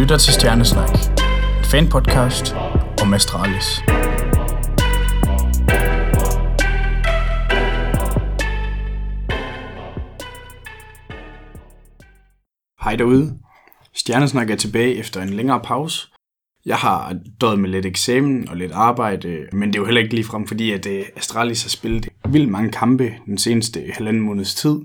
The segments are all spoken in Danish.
lytter til Stjernesnak, en fanpodcast om Astralis. Hej derude. Stjernesnak er tilbage efter en længere pause. Jeg har døjet med lidt eksamen og lidt arbejde, men det er jo heller ikke ligefrem fordi, at øh, Astralis har spillet vildt mange kampe den seneste halvanden måneds tid.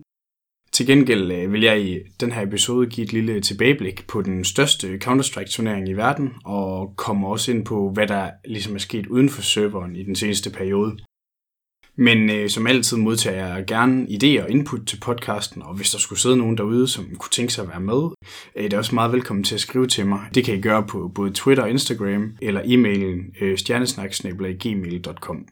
Til gengæld øh, vil jeg i den her episode give et lille tilbageblik på den største Counter-Strike-turnering i verden, og komme også ind på, hvad der ligesom er sket uden for serveren i den seneste periode. Men øh, som altid modtager jeg gerne idéer og input til podcasten, og hvis der skulle sidde nogen derude, som kunne tænke sig at være med, øh, er I også meget velkommen til at skrive til mig. Det kan I gøre på både Twitter og Instagram, eller e-mailen øh, stjernesnak.gmail.com.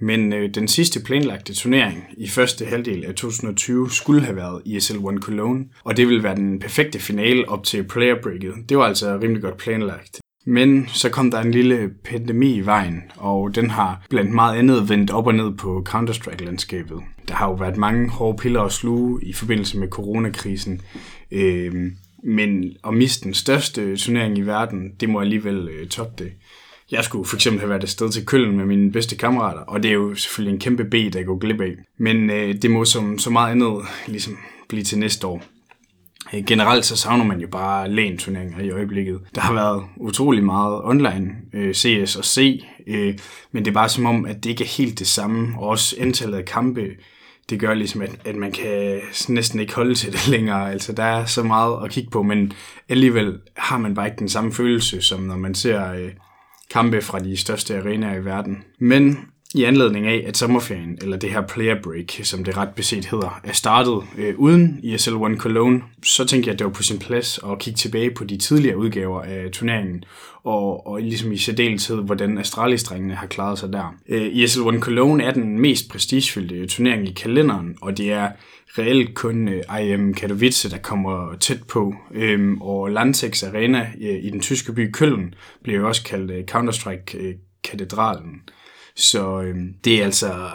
Men øh, den sidste planlagte turnering i første halvdel af 2020 skulle have været ESL One Cologne, og det ville være den perfekte finale op til player breaket. Det var altså rimelig godt planlagt. Men så kom der en lille pandemi i vejen, og den har blandt meget andet vendt op og ned på Counter-Strike-landskabet. Der har jo været mange hårde piller at sluge i forbindelse med coronakrisen. Øh, men at miste den største turnering i verden, det må alligevel øh, toppe det. Jeg skulle for eksempel have været afsted til Køln med mine bedste kammerater, og det er jo selvfølgelig en kæmpe B, der går glip af. Men øh, det må som så meget andet ligesom blive til næste år. Øh, generelt så savner man jo bare LAN-turneringer i øjeblikket. Der har været utrolig meget online øh, CS og C, øh, men det er bare som om, at det ikke er helt det samme. Og også antallet af kampe, det gør ligesom, at, at man kan næsten ikke holde til det længere. Altså, der er så meget at kigge på, men alligevel har man bare ikke den samme følelse, som når man ser øh, kampe fra de største arenaer i verden. Men i anledning af, at sommerferien, eller det her player break, som det ret beset hedder, er startet øh, uden ESL One Cologne, så tænkte jeg, at det var på sin plads at kigge tilbage på de tidligere udgaver af turneringen, og, og ligesom i særdeleshed, hvordan astralis har klaret sig der. Øh, ESL One Cologne er den mest prestigefyldte turnering i kalenderen, og det er reelt kun øh, IM Katowice, der kommer tæt på, øh, og Landsex Arena øh, i den tyske by Køln bliver jo også kaldt øh, Counter-Strike-katedralen. Øh, så øh, det er altså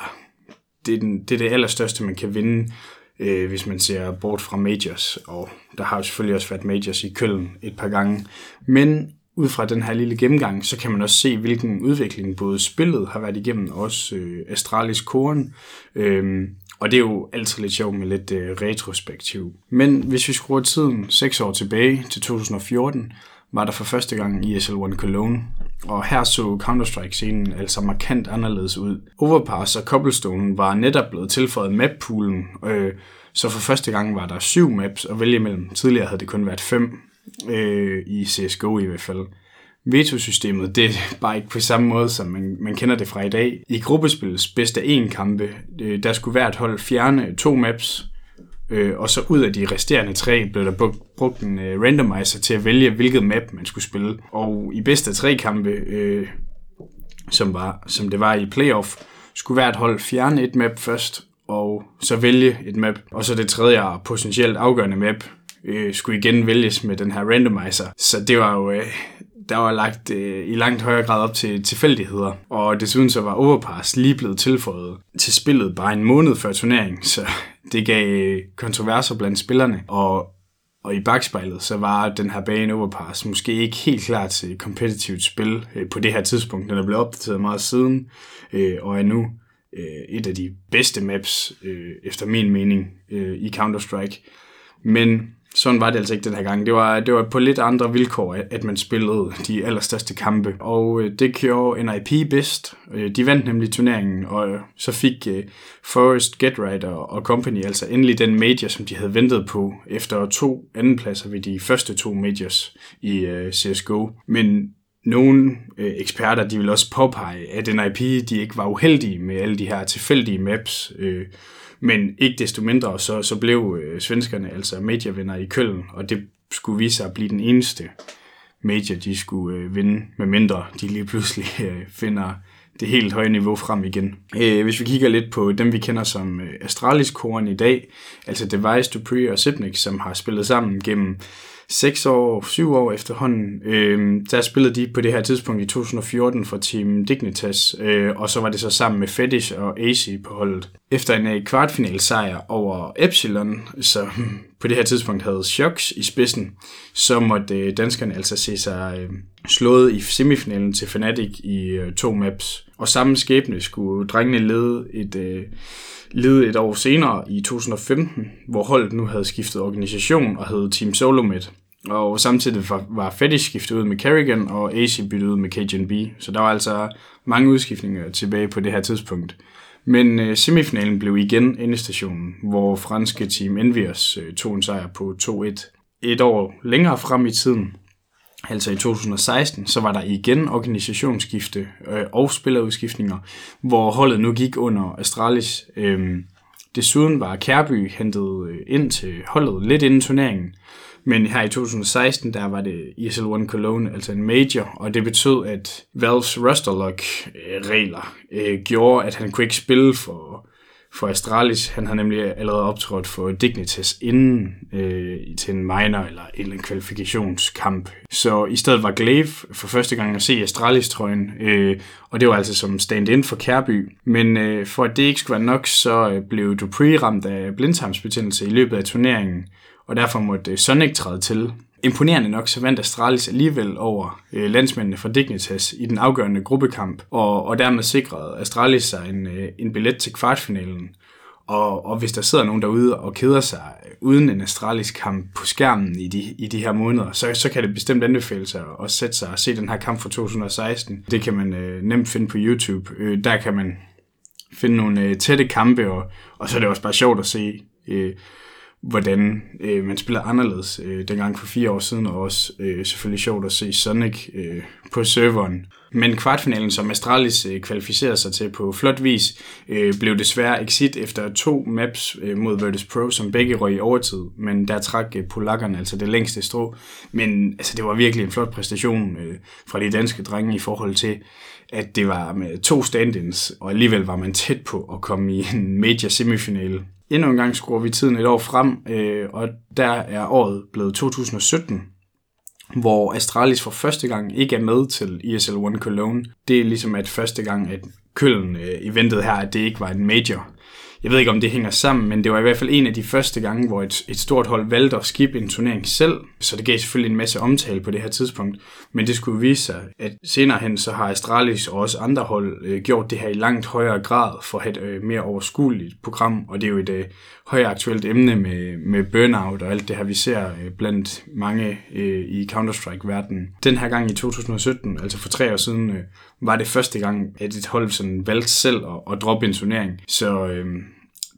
det er, den, det er det allerstørste, man kan vinde, øh, hvis man ser bort fra majors. Og der har jo selvfølgelig også været majors i Køln et par gange. Men ud fra den her lille gennemgang, så kan man også se, hvilken udvikling både spillet har været igennem, og også øh, Astralis koren. Øh, og det er jo altid lidt sjovt med lidt øh, retrospektiv. Men hvis vi skruer tiden 6 år tilbage til 2014, var der for første gang i ESL One Cologne, og her så Counter-Strike-scenen altså markant anderledes ud. Overpass og Cobblestone var netop blevet tilføjet map-poolen, øh, så for første gang var der syv maps at vælge imellem. Tidligere havde det kun været fem, øh, i CSGO i hvert fald. Veto-systemet, det er bare ikke på samme måde, som man, man kender det fra i dag. I gruppespillets bedste en kampe, øh, der skulle hvert hold fjerne to maps, Øh, og så ud af de resterende tre blev der brugt en øh, randomizer til at vælge, hvilket map man skulle spille. Og i bedste tre kampe, øh, som, var, som det var i playoff, skulle hvert hold fjerne et map først, og så vælge et map. Og så det tredje og potentielt afgørende map øh, skulle igen vælges med den her randomizer. Så det var jo... Øh, der var lagt øh, i langt højere grad op til tilfældigheder. Og desuden så var Overpass lige blevet tilføjet til spillet bare en måned før turneringen, så det gav øh, kontroverser blandt spillerne. Og, og i bagspejlet, så var den her bane Overpass måske ikke helt klar til kompetitivt spil øh, på det her tidspunkt. Den er blevet opdateret meget siden, øh, og er nu øh, et af de bedste maps, øh, efter min mening, øh, i Counter-Strike. Men sådan var det altså ikke den her gang. Det var, det var på lidt andre vilkår, at man spillede de allerstørste kampe. Og øh, det gjorde NIP bedst. Øh, de vandt nemlig turneringen, og øh, så fik Forrest, Right og Company altså endelig den major, som de havde ventet på efter to andenpladser ved de første to majors i CSGO. Men nogle øh, eksperter, de vil også påpege, at NIP de ikke var uheldige med alle de her tilfældige maps, øh, men ikke desto mindre, så, så blev øh, svenskerne altså medievinder i Køln, og det skulle vise sig at blive den eneste major, de skulle øh, vinde, med mindre de lige pludselig øh, finder det helt høje niveau frem igen. Øh, hvis vi kigger lidt på dem, vi kender som øh, Astralis-koren i dag, altså Device, Dupree og Sipnik, som har spillet sammen gennem seks år, syv år efterhånden. Øh, der spillede de på det her tidspunkt i 2014 for Team Dignitas, øh, og så var det så sammen med Fetish og AC på holdet. Efter en øh, kvartfinalsejr over Epsilon, så hm, på det her tidspunkt havde Shocks i spidsen, så måtte øh, danskerne altså se sig øh, slået i semifinalen til Fnatic i to maps. Og samme skæbne skulle drengene lede et, lede et år senere i 2015, hvor holdet nu havde skiftet organisation og hed Team Solomed. Og samtidig var, var Fetish skiftet ud med Kerrigan, og AC byttet ud med KGNB. Så der var altså mange udskiftninger tilbage på det her tidspunkt. Men øh, semifinalen blev igen endestationen, hvor franske Team Envious øh, tog en sejr på 2-1. Et år længere frem i tiden, altså i 2016, så var der igen organisationsskifte øh, og spillerudskiftninger, hvor holdet nu gik under Astralis. Øh, desuden var Kærby hentet øh, ind til holdet lidt inden turneringen, men her i 2016, der var det ESL One Cologne, altså en major, og det betød, at Valves Rusterlock-regler øh, øh, gjorde, at han kunne ikke spille for, for Astralis. Han havde nemlig allerede optrådt for Dignitas inden øh, til en minor eller en eller anden kvalifikationskamp. Så i stedet var Glaive for første gang at se Astralis-trøjen, øh, og det var altså som stand-in for Kærby. Men øh, for at det ikke skulle være nok, så øh, blev Dupree ramt af blindtarmsbetændelse i løbet af turneringen, og derfor måtte øh, Sonic træde til. Imponerende nok så vandt Astralis alligevel over øh, landsmændene fra Dignitas i den afgørende gruppekamp, og, og dermed sikrede Astralis sig en, øh, en billet til kvartfinalen. Og, og hvis der sidder nogen derude og keder sig øh, uden en Astralis kamp på skærmen i de, i de her måneder, så, så kan det bestemt anbefale sig at sætte sig og se den her kamp fra 2016. Det kan man øh, nemt finde på YouTube. Øh, der kan man finde nogle øh, tætte kampe, og, og så er det også bare sjovt at se øh, hvordan øh, man spiller anderledes øh, dengang for fire år siden, og også øh, selvfølgelig sjovt at se Sonic øh, på serveren. Men kvartfinalen, som Astralis øh, kvalificerede sig til på flot vis, øh, blev desværre exit efter to maps øh, mod Virtus Pro, som begge røg i overtid, men der trak øh, polakkerne altså det længste strå. Men altså, det var virkelig en flot præstation øh, fra de danske drenge i forhold til, at det var med to stand-ins, og alligevel var man tæt på at komme i en major semifinale. Endnu en gang skruer vi tiden et år frem, øh, og der er året blevet 2017, hvor Astralis for første gang ikke er med til ESL One Cologne. Det er ligesom at første gang, at Køln øh, eventet her, at det ikke var en major. Jeg ved ikke, om det hænger sammen, men det var i hvert fald en af de første gange, hvor et, et stort hold valgte at skippe en turnering selv, så det gav selvfølgelig en masse omtale på det her tidspunkt. Men det skulle vise sig, at senere hen, så har Astralis og også andre hold øh, gjort det her i langt højere grad for at have et øh, mere overskueligt program, og det er jo et øh, højere aktuelt emne med, med burnout og alt det her, vi ser øh, blandt mange øh, i Counter-Strike-verdenen. Den her gang i 2017, altså for tre år siden, øh, var det første gang, at et hold sådan valgte selv at, at droppe en turnering. Så øh,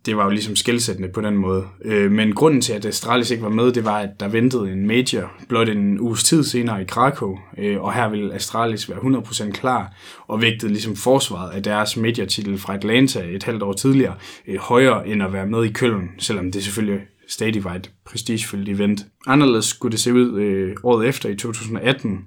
det var jo ligesom skældsættende på den måde. Øh, men grunden til, at Astralis ikke var med, det var, at der ventede en major blot en uges tid senere i Krakow, øh, og her ville Astralis være 100% klar, og vægtede ligesom forsvaret af deres major-titel fra Atlanta et halvt år tidligere øh, højere end at være med i Køln, selvom det selvfølgelig stadig var et prestigefyldt event. Anderledes skulle det se ud øh, året efter i 2018,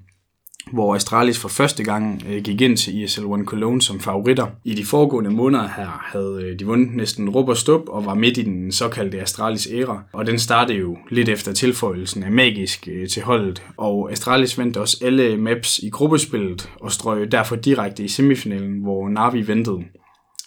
hvor Astralis for første gang øh, gik ind til ESL One Cologne som favoritter. I de foregående måneder her havde øh, de vundet næsten rup og stup og var midt i den såkaldte Astralis æra, og den startede jo lidt efter tilføjelsen af magisk øh, til holdet, og Astralis vandt også alle maps i gruppespillet og strøg derfor direkte i semifinalen, hvor Navi ventede.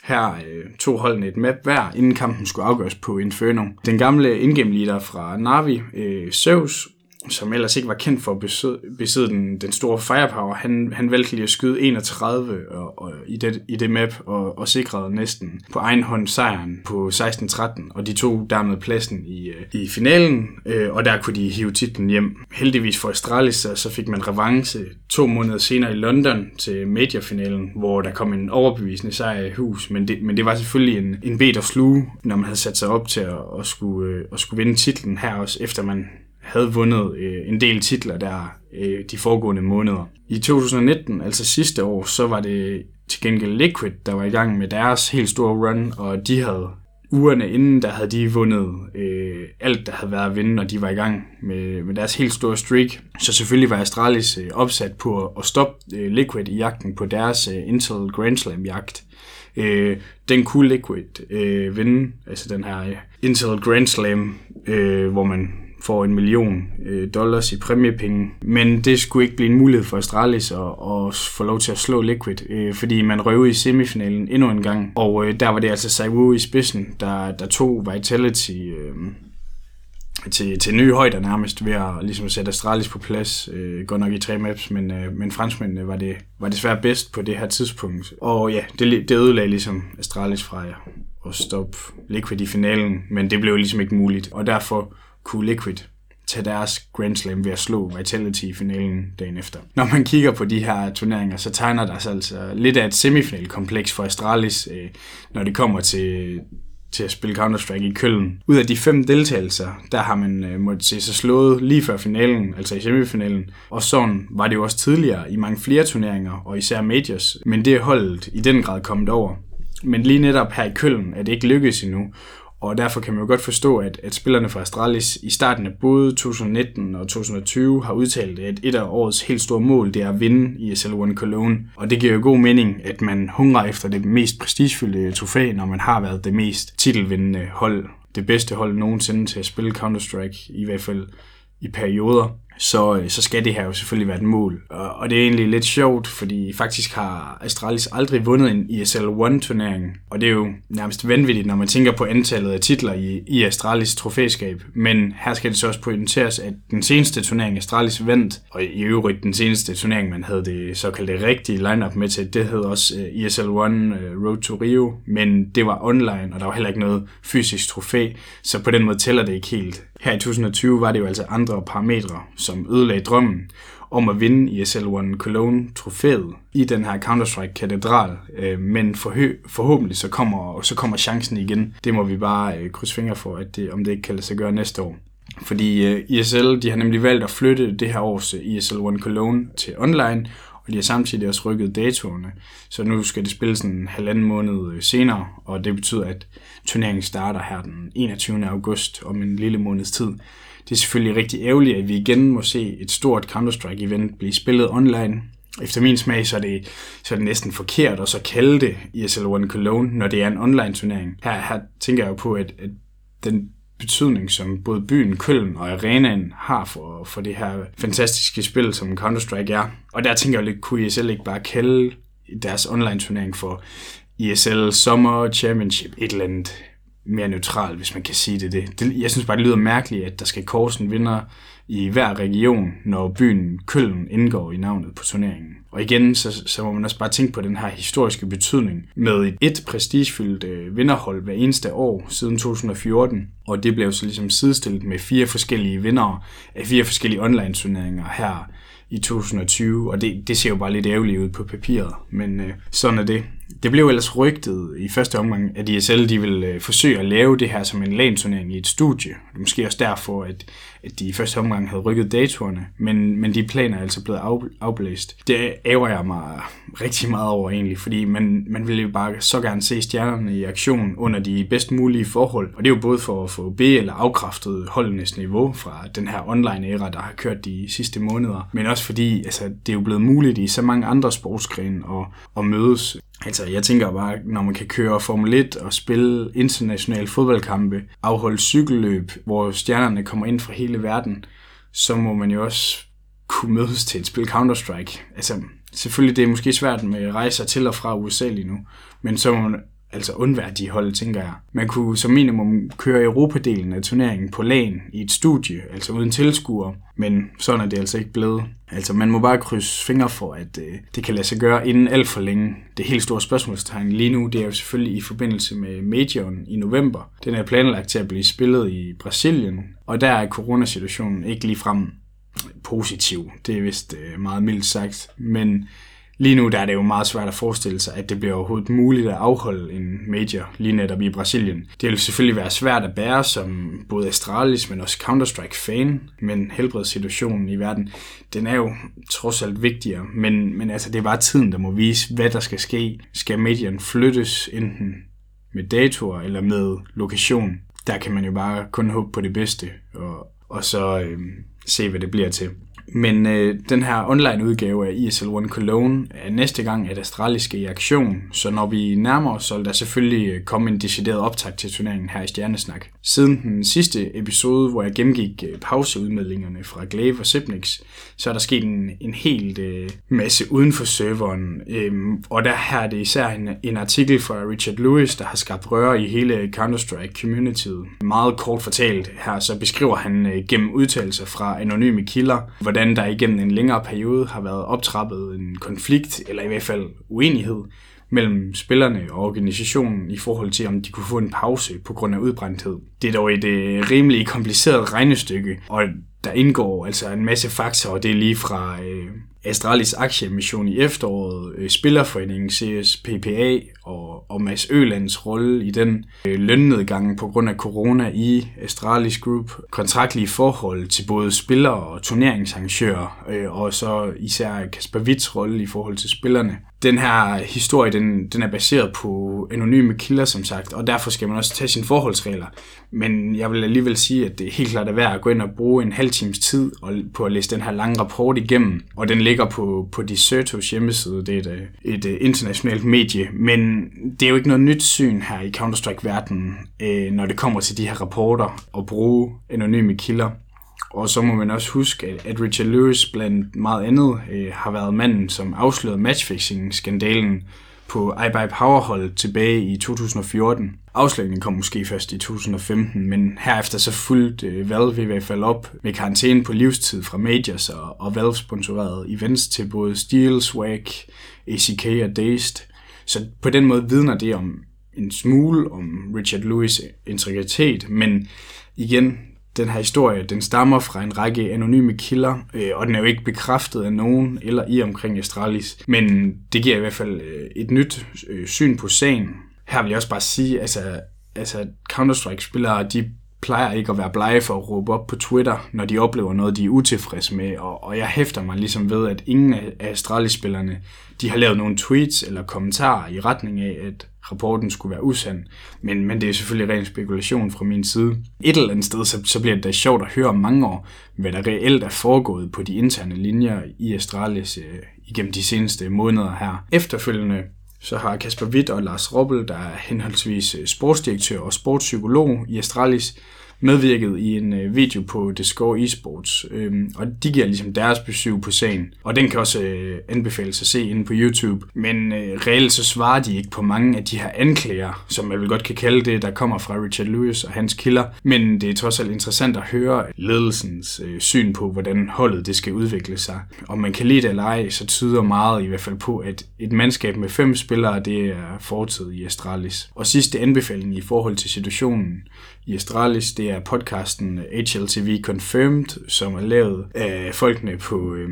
Her øh, tog holdene et map hver, inden kampen skulle afgøres på Inferno. Den gamle indgame leader fra Navi, øh, Zeus, som ellers ikke var kendt for at besidde, besidde den, den store firepower, han, han valgte lige at skyde 31 og, og, i, det, i det map og, og sikrede næsten på egen hånd sejren på 16-13, og de tog dermed pladsen i, øh, i finalen, øh, og der kunne de hive titlen hjem. Heldigvis for Astralis, så, så fik man revanche to måneder senere i London til majorfinalen, hvor der kom en overbevisende sejr i hus, men det, men det var selvfølgelig en, en bed at sluge, når man havde sat sig op til at, at, skulle, øh, at skulle vinde titlen her også, efter man havde vundet øh, en del titler der øh, de foregående måneder. I 2019, altså sidste år, så var det til gengæld Liquid, der var i gang med deres helt store run, og de havde ugerne inden, der havde de vundet øh, alt, der havde været at vinde, og de var i gang med, med deres helt store streak. Så selvfølgelig var Astralis øh, opsat på at stoppe øh, Liquid i jagten på deres øh, Intel Grand Slam jagt. Øh, den kunne Liquid øh, vinde, altså den her øh, Intel Grand Slam, øh, hvor man får en million øh, dollars i præmiepenge. Men det skulle ikke blive en mulighed for Astralis at, at få lov til at slå Liquid, øh, fordi man røvede i semifinalen endnu en gang. Og øh, der var det altså Saiwu i spidsen, der, der tog Vitality øh, til, til nye højder nærmest ved at ligesom sætte Astralis på plads. Øh, godt nok i tre maps, men, øh, men franskmændene var, det, var desværre bedst på det her tidspunkt. Og ja, det, det ødelagde ligesom Astralis fra at stoppe Liquid i finalen, men det blev ligesom ikke muligt. Og derfor kunne Liquid tage deres Grand Slam ved at slå Vitality i finalen dagen efter. Når man kigger på de her turneringer, så tegner der sig altså lidt af et semifinalkompleks for Astralis, øh, når det kommer til, til at spille Counter-Strike i Køln. Ud af de fem deltagelser, der har man øh, måttet se sig slået lige før finalen, altså i semifinalen. Og sådan var det jo også tidligere i mange flere turneringer, og især majors. Men det er holdet i den grad kommet over. Men lige netop her i Køln er det ikke lykkedes endnu, og derfor kan man jo godt forstå, at, at spillerne fra Astralis i starten af både 2019 og 2020 har udtalt, at et af årets helt store mål det er at vinde ESL One Cologne. Og det giver jo god mening, at man hungrer efter det mest prestigefyldte trofæ, når man har været det mest titelvindende hold. Det bedste hold nogensinde til at spille Counter-Strike, i hvert fald i perioder så, øh, så skal det her jo selvfølgelig være et mål. Og, og det er egentlig lidt sjovt, fordi faktisk har Astralis aldrig vundet en ESL One-turnering, og det er jo nærmest vanvittigt, når man tænker på antallet af titler i, i Astralis trofæskab. Men her skal det så også pointeres, at den seneste turnering Astralis vandt, og i øvrigt den seneste turnering, man havde det såkaldte rigtige lineup med til, det hed også øh, ESL One øh, Road to Rio, men det var online, og der var heller ikke noget fysisk trofæ, så på den måde tæller det ikke helt. Her i 2020 var det jo altså andre parametre, som ødelagde drømmen om at vinde ESL One Cologne trofæet i den her Counter-Strike katedral. Øh, men forhø- forhåbentlig så kommer, så kommer chancen igen. Det må vi bare øh, krydse fingre for, at det, om det ikke kan lade sig gøre næste år. Fordi øh, ESL de har nemlig valgt at flytte det her års øh, ESL One Cologne til online, og de har samtidig også rykket datoerne. Så nu skal det spilles en halvanden måned øh, senere, og det betyder, at turneringen starter her den 21. august om en lille måneds tid. Det er selvfølgelig rigtig ærgerligt, at vi igen må se et stort Counter-Strike-event blive spillet online. Efter min smag, så er, det, så er det næsten forkert at så kalde det ESL One Cologne, når det er en online-turnering. Her, her tænker jeg jo på, at, at den betydning, som både byen Køln og arenaen har for, for det her fantastiske spil, som Counter-Strike er. Og der tænker jeg lidt, kunne ESL ikke bare kalde deres online-turnering for ESL Summer Championship, et eller andet mere neutral, hvis man kan sige det, det. det. Jeg synes bare, det lyder mærkeligt, at der skal kores en vinder i hver region, når byen Køln indgår i navnet på turneringen. Og igen, så, så må man også bare tænke på den her historiske betydning med et, et prestigefyldt øh, vinderhold hver eneste år siden 2014. Og det blev så ligesom sidestillet med fire forskellige vinder af fire forskellige online-turneringer her i 2020, og det, det ser jo bare lidt ærgerligt ud på papiret, men øh, sådan er det. Det blev ellers rygtet i første omgang, at ISL de ville øh, forsøge at lave det her som en LAN-turnering i et studie. Det måske også derfor, at, at de i første omgang havde rykket datorerne, men, men de planer er altså blevet af, afblæst. Det ærger jeg mig rigtig meget over egentlig, fordi man, man ville jo bare så gerne se stjernerne i aktion under de bedst mulige forhold, og det er jo både for at få B- eller afkræftet holdenes niveau fra den her online-æra, der har kørt de sidste måneder, men også fordi altså, det er jo blevet muligt i så mange andre sportsgrene at, at mødes Altså, jeg tænker bare, når man kan køre Formel 1 og spille internationale fodboldkampe, afholde cykelløb, hvor stjernerne kommer ind fra hele verden, så må man jo også kunne mødes til et spil Counter-Strike. Altså, selvfølgelig det er måske svært med rejser til og fra USA lige nu, men så må man altså undvære de hold, tænker jeg. Man kunne som minimum køre Europadelen af turneringen på lagen i et studie, altså uden tilskuere, men sådan er det altså ikke blevet. Altså man må bare krydse fingre for, at øh, det kan lade sig gøre inden alt for længe. Det helt store spørgsmålstegn lige nu, det er jo selvfølgelig i forbindelse med Majoren i november. Den er planlagt til at blive spillet i Brasilien, og der er coronasituationen ikke lige frem positiv. Det er vist øh, meget mildt sagt, men Lige nu der er det jo meget svært at forestille sig, at det bliver overhovedet muligt at afholde en major lige netop i Brasilien. Det vil selvfølgelig være svært at bære som både Astralis, men også Counter-Strike-fan, men helbredssituationen i verden, den er jo trods alt vigtigere. Men, men altså, det er bare tiden, der må vise, hvad der skal ske. Skal medierne flyttes enten med datoer eller med lokation? Der kan man jo bare kun håbe på det bedste, og, og så øh, se, hvad det bliver til. Men øh, den her online udgave af ESL One Cologne er næste gang, at Astralis skal i aktion, så når vi nærmer os, så vil der selvfølgelig øh, komme en decideret optag til turneringen her i Stjernesnak. Siden den sidste episode, hvor jeg gennemgik øh, pauseudmeldingerne fra Glaive og Sipnix, så er der sket en, en helt øh, masse uden for serveren, øhm, og der her er det især en, en artikel fra Richard Lewis, der har skabt røre i hele Counter-Strike-communityet. Meget kort fortalt her, så beskriver han øh, gennem udtalelser fra anonyme kilder, hvordan der igennem en længere periode har været optrappet en konflikt, eller i hvert fald uenighed, mellem spillerne og organisationen i forhold til, om de kunne få en pause på grund af udbrændthed. Det er dog et øh, rimelig kompliceret regnestykke, og der indgår altså en masse faktorer, det er lige fra øh, Astralis aktieemission i efteråret, øh, Spillerforeningen CS PPA og, og Mads Ølands rolle i den øh, lønnedgang på grund af corona i Astralis Group, kontraktlige forhold til både spillere og turneringsarrangører, øh, og så især Kasper Witts rolle i forhold til spillerne. Den her historie, den, den er baseret på anonyme kilder, som sagt, og derfor skal man også tage sine forholdsregler. Men jeg vil alligevel sige, at det er helt klart er værd at gå ind og bruge en halv times tid på at læse den her lange rapport igennem, og den ligger på, på Desertos hjemmeside, det er et, øh, et, øh, internationalt medie, men det er jo ikke noget nyt syn her i Counter-Strike-verdenen, øh, når det kommer til de her rapporter og bruge anonyme kilder. Og så må man også huske, at Richard Lewis blandt meget andet øh, har været manden, som afslørede matchfixing-skandalen på iBuy Powerhold tilbage i 2014. Afslutningen kom måske først i 2015, men herefter så fulgte øh, Valve i hvert fald op med karantæne på livstid fra Majors og, og Valve-sponsorerede events til både Steel, Swag, ACK og Dazed. Så på den måde vidner det om en smule om Richard Lewis' integritet, men igen, den her historie, den stammer fra en række anonyme kilder, øh, og den er jo ikke bekræftet af nogen eller i omkring Astralis. Men det giver i hvert fald øh, et nyt øh, syn på sagen. Her vil jeg også bare sige, altså, altså Counter-Strike-spillere, de plejer ikke at være blege for at råbe op på Twitter, når de oplever noget, de er utilfredse med, og, og jeg hæfter mig ligesom ved, at ingen af Astralis-spillerne, de har lavet nogle tweets eller kommentarer i retning af, at rapporten skulle være usand, men, men det er selvfølgelig ren spekulation fra min side. Et eller andet sted, så, så bliver det da sjovt at høre om mange år, hvad der reelt er foregået på de interne linjer i Astralis øh, igennem de seneste måneder her. Efterfølgende så har Kasper Witt og Lars Robbel, der er henholdsvis øh, sportsdirektør og sportspsykolog i Astralis, medvirket i en øh, video på Discord Esports, øh, og de giver ligesom deres besøg på sagen. Og den kan også øh, anbefales at se inde på YouTube. Men øh, reelt så svarer de ikke på mange af de her anklager, som man vil godt kan kalde det, der kommer fra Richard Lewis og hans kilder. Men det er trods alt interessant at høre ledelsens øh, syn på, hvordan holdet det skal udvikle sig. Om man kan lide det eller ej, så tyder meget i hvert fald på, at et mandskab med fem spillere, det er fortid i Astralis. Og sidste anbefaling i forhold til situationen i Astralis, det er podcasten HLTV Confirmed, som er lavet af folkene på øh,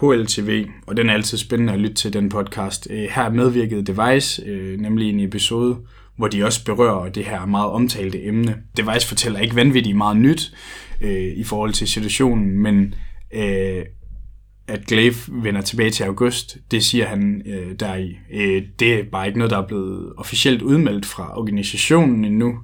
HLTV, og den er altid spændende at lytte til, den podcast. Øh, her medvirkede Device, øh, nemlig en episode, hvor de også berører det her meget omtalte emne. Device fortæller ikke vanvittigt meget nyt øh, i forhold til situationen, men øh, at Glaive vender tilbage til august, det siger han øh, der i. Øh, det er bare ikke noget, der er blevet officielt udmeldt fra organisationen endnu,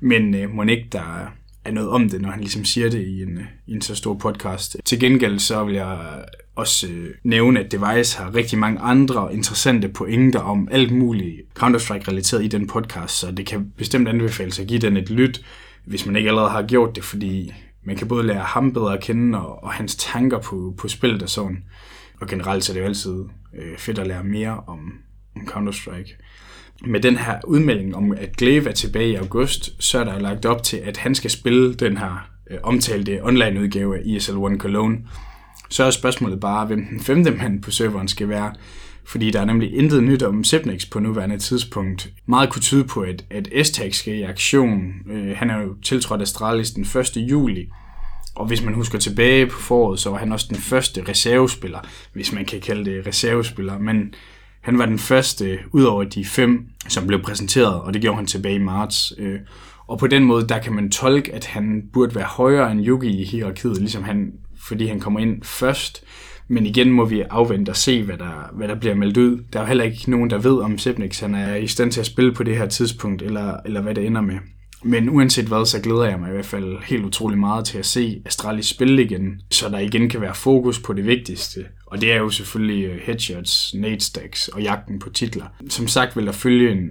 men øh, må ikke der er noget om det, når han ligesom siger det i en, øh, i en så stor podcast. Til gengæld så vil jeg også øh, nævne, at Device har rigtig mange andre interessante pointer om alt muligt Counter-Strike relateret i den podcast, så det kan bestemt anbefales at give den et lyt, hvis man ikke allerede har gjort det, fordi man kan både lære ham bedre at kende og, og hans tanker på, på spillet og sådan. Og generelt så er det jo altid øh, fedt at lære mere om, om Counter-Strike med den her udmelding om, at Glaive er tilbage i august, så er der lagt op til, at han skal spille den her øh, omtalte online-udgave af ESL One Cologne. Så er spørgsmålet bare, hvem den femte mand på serveren skal være, fordi der er nemlig intet nyt om Sepnix på nuværende tidspunkt. Meget kunne tyde på, at, at S-Tag skal i aktion. Øh, han er jo tiltrådt Astralis den 1. juli, og hvis man husker tilbage på foråret, så var han også den første reservespiller, hvis man kan kalde det reservespiller, men han var den første ud over de fem, som blev præsenteret, og det gjorde han tilbage i marts. Øh, og på den måde, der kan man tolke, at han burde være højere end Yugi i hierarkiet, ligesom han, fordi han kommer ind først. Men igen må vi afvente og se, hvad der, hvad der bliver meldt ud. Der er jo heller ikke nogen, der ved, om Sepnix han er i stand til at spille på det her tidspunkt, eller, eller hvad det ender med. Men uanset hvad, så glæder jeg mig i hvert fald helt utrolig meget til at se Astralis spille igen, så der igen kan være fokus på det vigtigste. Og det er jo selvfølgelig øh, headshots, nade stacks og jagten på titler. Som sagt vil der følge en,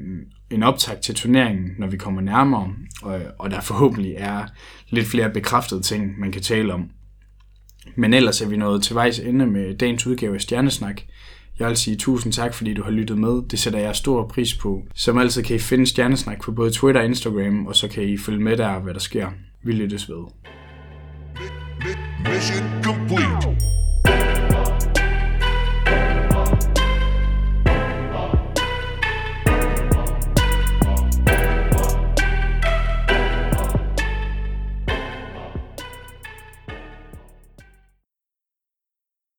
en optag til turneringen, når vi kommer nærmere, og, og der forhåbentlig er lidt flere bekræftede ting, man kan tale om. Men ellers er vi nået til vejs ende med dagens udgave af Stjernesnak. Jeg vil sige tusind tak, fordi du har lyttet med. Det sætter jeg stor pris på. Som altid kan I finde Stjernesnak på både Twitter og Instagram, og så kan I følge med der, hvad der sker. Vi lyttes ved. Mission complete.